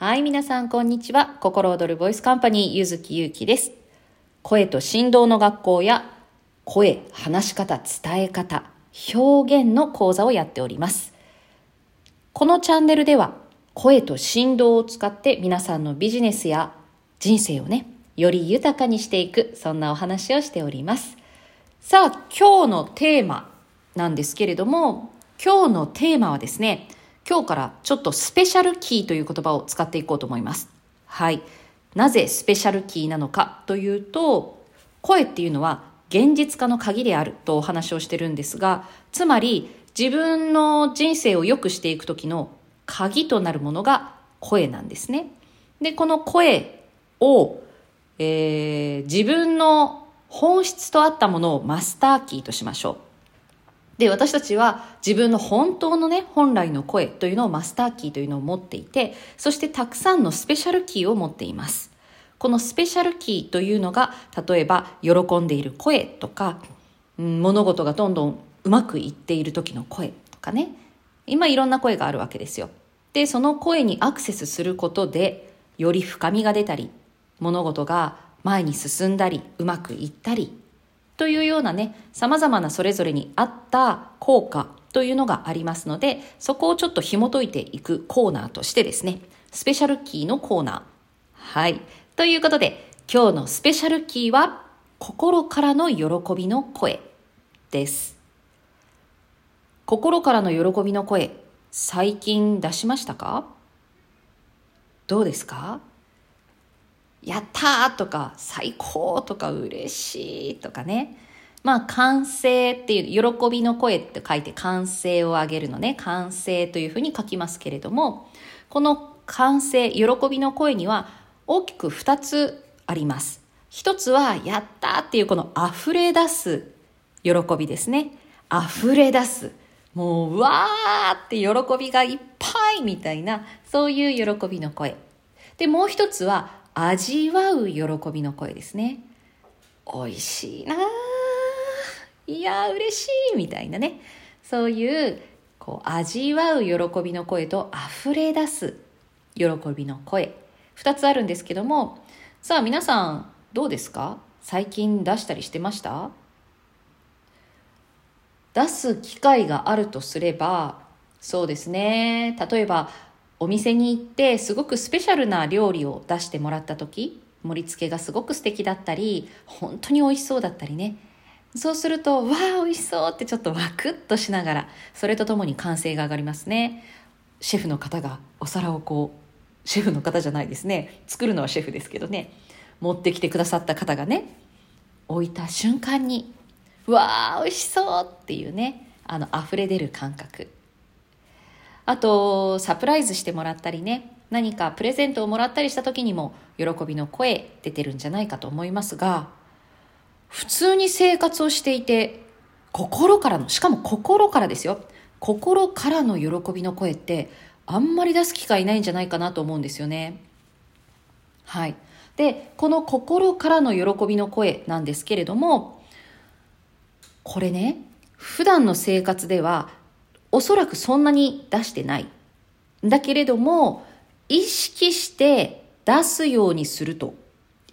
はい、皆さん、こんにちは。心躍るボイスカンパニー、ゆずきゆうきです。声と振動の学校や、声、話し方、伝え方、表現の講座をやっております。このチャンネルでは、声と振動を使って皆さんのビジネスや人生をね、より豊かにしていく、そんなお話をしております。さあ、今日のテーマなんですけれども、今日のテーマはですね、今日からちょっとスペシャルキーという言葉を使っていこうと思います。はい。なぜスペシャルキーなのかというと、声っていうのは現実化の鍵であるとお話をしてるんですが、つまり自分の人生を良くしていく時の鍵となるものが声なんですね。で、この声を、えー、自分の本質と合ったものをマスターキーとしましょう。で、私たちは自分の本当のね、本来の声というのをマスターキーというのを持っていて、そしてたくさんのスペシャルキーを持っています。このスペシャルキーというのが、例えば、喜んでいる声とか、うん、物事がどんどんうまくいっている時の声とかね。今いろんな声があるわけですよ。で、その声にアクセスすることで、より深みが出たり、物事が前に進んだり、うまくいったり、というようなね、様々なそれぞれに合った効果というのがありますので、そこをちょっと紐解いていくコーナーとしてですね、スペシャルキーのコーナー。はい。ということで、今日のスペシャルキーは、心からの喜びの声です。心からの喜びの声、最近出しましたか？どうですか？やったーとか最高とか嬉しいとかね。まあ完成っていう喜びの声って書いて完成をあげるのね。完成というふうに書きますけれども、この完成、喜びの声には大きく2つあります。一つはやったーっていうこの溢れ出す喜びですね。溢れ出す。もううわーって喜びがいっぱいみたいな、そういう喜びの声。で、もう一つは味わう喜びの声ですね。美味しいなーいやー嬉しいみたいなね。そういう、こう、味わう喜びの声と溢れ出す喜びの声。二つあるんですけども、さあ皆さん、どうですか？最近出したりしてました？出す機会があるとすれば、そうですね。例えば、お店に行ってすごくスペシャルな料理を出してもらった時盛り付けがすごく素敵だったり本当に美味しそうだったりね。そうするとわあ美味しそうってちょっとワクッとしながらそれとともに歓声が上がりますね。シェフの方がお皿をこうシェフの方じゃないですね。作るのはシェフですけどね。持ってきてくださった方がね置いた瞬間にわあ美味しそうっていうねあの溢れ出る感覚。あと、サプライズしてもらったりね、何かプレゼントをもらったりした時にも、喜びの声出てるんじゃないかと思いますが、普通に生活をしていて、心からの、しかも心からですよ。心からの喜びの声って、あんまり出す機会ないんじゃないかなと思うんですよね。はい。で、この心からの喜びの声なんですけれども、これね、普段の生活ではおそらくそんなに出してない。だけれども、意識して出すようにすると、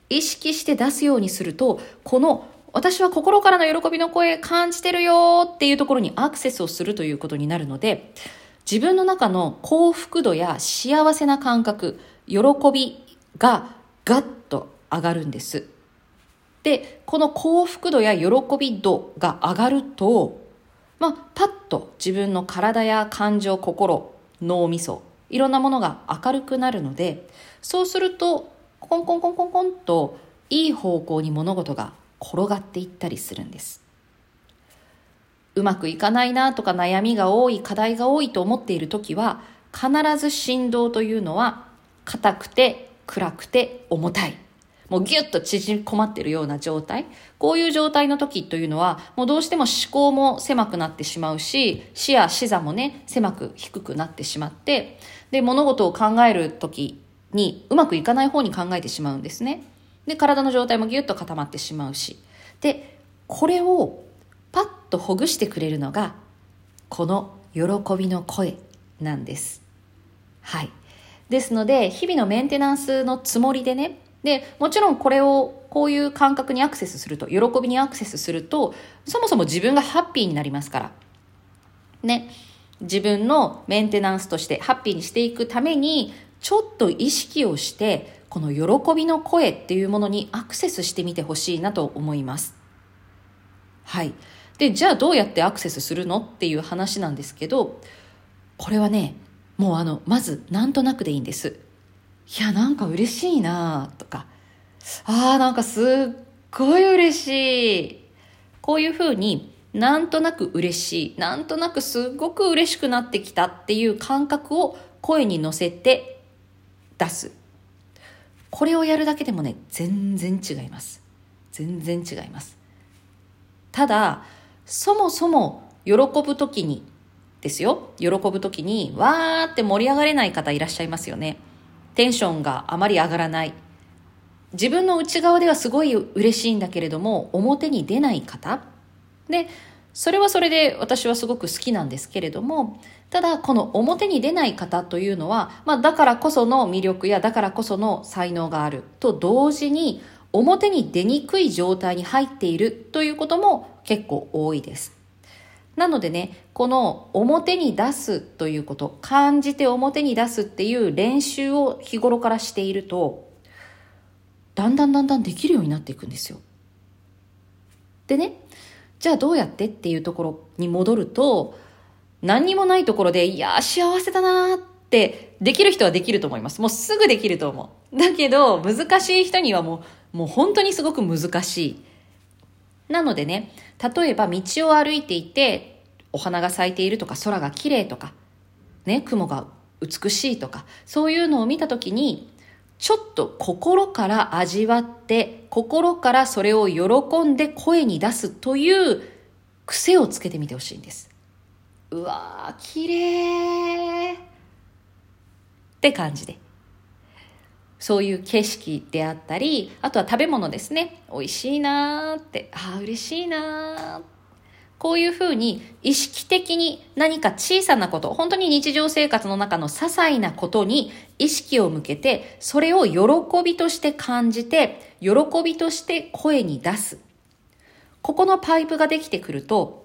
意識して出すようにすると、この私は心からの喜びの声感じてるよっていうところにアクセスをするということになるので、自分の中の幸福度や幸せな感覚、喜びがガッと上がるんです。で、この幸福度や喜び度が上がると、まあ、パッと自分の体や感情、心、脳みそ、いろんなものが明るくなるので、そうすると、コンコンコンコンコンと、いい方向に物事が転がっていったりするんです。うまくいかないなとか悩みが多い、課題が多いと思っている時は、必ず振動というのは、硬くて、暗くて、重たい。もうギュッと縮こまってるような状態。こういう状態の時というのは、もうどうしても思考も狭くなってしまうし、視野、視座もね、狭く低くなってしまって、で、物事を考える時にうまくいかない方に考えてしまうんですね。で、体の状態もギュッと固まってしまうし。で、これをパッとほぐしてくれるのが、この喜びの声なんです。はい。ですので、日々のメンテナンスのつもりでね、で、もちろんこれを、こういう感覚にアクセスすると、喜びにアクセスすると、そもそも自分がハッピーになりますから。ね。自分のメンテナンスとしてハッピーにしていくために、ちょっと意識をして、この喜びの声っていうものにアクセスしてみてほしいなと思います。はい。で、じゃあどうやってアクセスするのっていう話なんですけど、これはね、もうあの、まずなんとなくでいいんです。いや、なんか嬉しいなとか、ああ、なんかすっごい嬉しい。こういうふうになんとなく嬉しい、なんとなくすっごく嬉しくなってきたっていう感覚を声に乗せて出す。これをやるだけでもね、全然違います。全然違います。ただ、そもそも喜ぶときに、ですよ。喜ぶときに、わーって盛り上がれない方いらっしゃいますよね。テンションがあまり上がらない。自分の内側ではすごい嬉しいんだけれども、表に出ない方。で、それはそれで私はすごく好きなんですけれども、ただこの表に出ない方というのは、まあだからこその魅力やだからこその才能があると同時に、表に出にくい状態に入っているということも結構多いです。なのでね、この表に出すということ、感じて表に出すっていう練習を日頃からしていると、だんだんだんだんできるようになっていくんですよ。でね、じゃあどうやってっていうところに戻ると、何にもないところで、いや幸せだなーってできる人はできると思います。もうすぐできると思う。だけど、難しい人にはもう、もう本当にすごく難しい。なのでね、例えば道を歩いていて、お花が咲いているとか、空が綺麗とか、ね、雲が美しいとか、そういうのを見たときに、ちょっと心から味わって、心からそれを喜んで声に出すという癖をつけてみてほしいんです。うわー、綺麗って感じで。そういう景色であったり、あとは食べ物ですね。美味しいなーって、ああ、嬉しいなーこういうふうに意識的に何か小さなこと、本当に日常生活の中の些細なことに意識を向けて、それを喜びとして感じて、喜びとして声に出す。ここのパイプができてくると、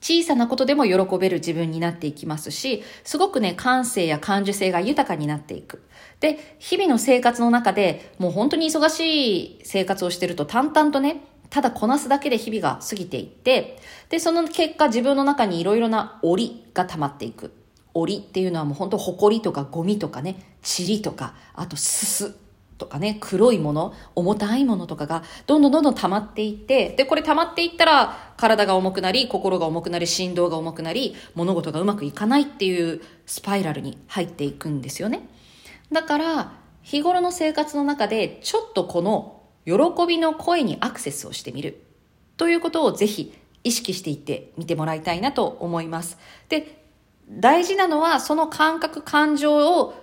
小さなことでも喜べる自分になっていきますし、すごくね、感性や感受性が豊かになっていく。で、日々の生活の中でもう本当に忙しい生活をしてると淡々とね、ただこなすだけで日々が過ぎていって、で、その結果自分の中にいろいろな檻が溜まっていく。檻っていうのはもう本当埃とかゴミとかね、塵とか、あとすすとかね、黒いもの、重たいものとかがどんどんどんどん溜まっていって、で、これ溜まっていったら体が重くなり、心が重くなり、振動が重くなり、物事がうまくいかないっていうスパイラルに入っていくんですよね。だから、日頃の生活の中でちょっとこの喜びの声にアクセスをしてみるということをぜひ意識していってみてもらいたいなと思います。で、大事なのはその感覚、感情を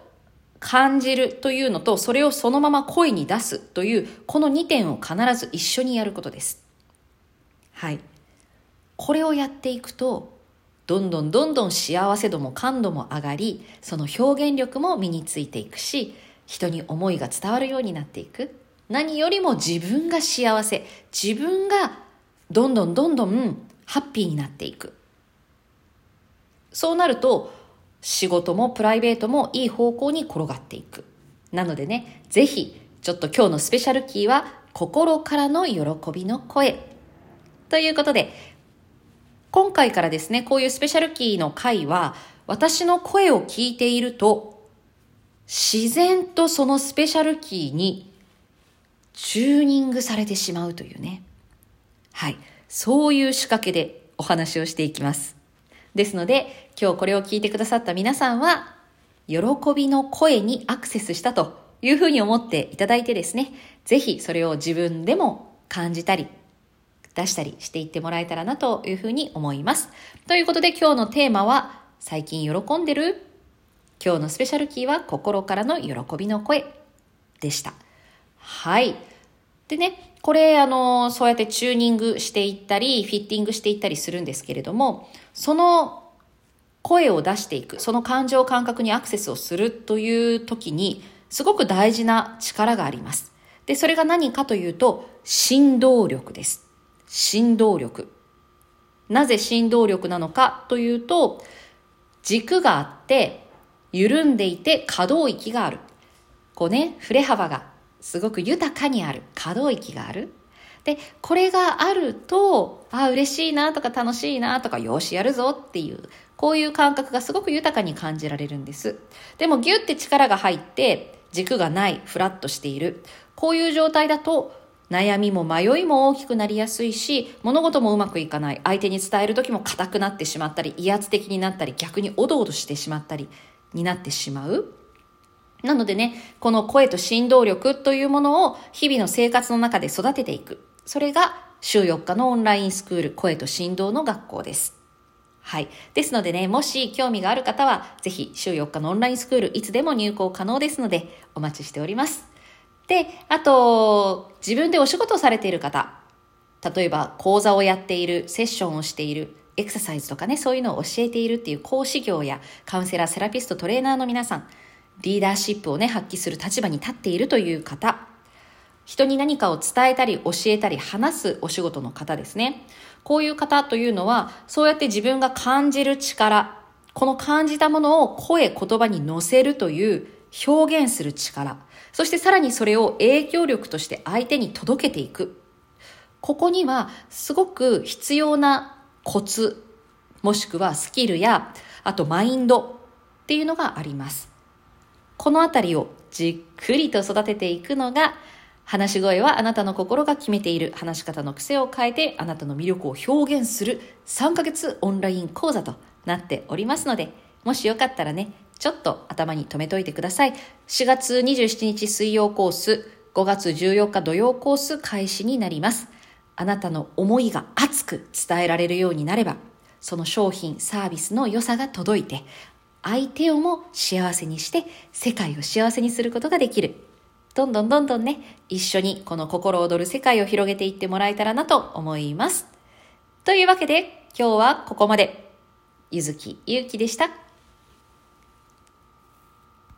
感じるというのと、それをそのまま声に出すという、この2点を必ず一緒にやることです。はい。これをやっていくと、どんどんどんどん幸せ度も感度も上がり、その表現力も身についていくし、人に思いが伝わるようになっていく。何よりも自分が幸せ、自分がどんどんどんどんハッピーになっていく。そうなると、仕事もプライベートもいい方向に転がっていく。なのでね、ぜひ、ちょっと今日のスペシャルキーは、心からの喜びの声。ということで、今回からですね、こういうスペシャルキーの回は、私の声を聞いていると、自然とそのスペシャルキーにチューニングされてしまうというね。はい。そういう仕掛けでお話をしていきます。ですので、今日これを聞いてくださった皆さんは、喜びの声にアクセスしたというふうに思っていただいてですね、ぜひそれを自分でも感じたり、出したりしていってもらえたらなというふうに思います。ということで今日のテーマは、最近喜んでる？今日のスペシャルキーは心からの喜びの声でした。はい。でね、これ、あの、そうやってチューニングしていったり、フィッティングしていったりするんですけれども、その声を出していく、その感情感覚にアクセスをするという時に、すごく大事な力があります。で、それが何かというと、振動力です。振動力。なぜ振動力なのかというと、軸があって、緩んでいて可動域がある。こうね、振れ幅がすごく豊かにある。可動域がある。で、これがあると、あ、嬉しいなとか楽しいなとか、よしやるぞっていう、こういう感覚がすごく豊かに感じられるんです。でもギュって力が入って、軸がない、フラットしている。こういう状態だと、悩みも迷いも大きくなりやすいし、物事もうまくいかない。相手に伝える時も硬くなってしまったり、威圧的になったり、逆におどおどしてしまったりになってしまう。なのでね、この声と振動力というものを日々の生活の中で育てていく。それが週4日のオンラインスクール声と振動の学校です。はい。ですのでね、もし興味がある方は、ぜひ週4日のオンラインスクールいつでも入校可能ですので、お待ちしております。で、あと、自分でお仕事をされている方、例えば講座をやっている、セッションをしている、エクササイズとかね、そういうのを教えているっていう講師業やカウンセラー、セラピスト、トレーナーの皆さん、リーダーシップをね、発揮する立場に立っているという方、人に何かを伝えたり教えたり話すお仕事の方ですね。こういう方というのは、そうやって自分が感じる力、この感じたものを声、言葉に乗せるという表現する力、そしてさらにそれを影響力として相手に届けていく。ここにはすごく必要なコツ、もしくはスキルや、あとマインドっていうのがあります。このあたりをじっくりと育てていくのが話し声はあなたの心が決めている話し方の癖を変えてあなたの魅力を表現する3ヶ月オンライン講座となっておりますので、もしよかったらね、ちょっと頭に留めといてください。4月27日水曜コース、5月14日土曜コース開始になります。あなたの思いが熱く伝えられるようになれば、その商品、サービスの良さが届いて、相手をも幸せにして、世界を幸せにすることができる。どんどんどんどんね、一緒にこの心躍る世界を広げていってもらえたらなと思います。というわけで、今日はここまで。ゆずきゆうきでした。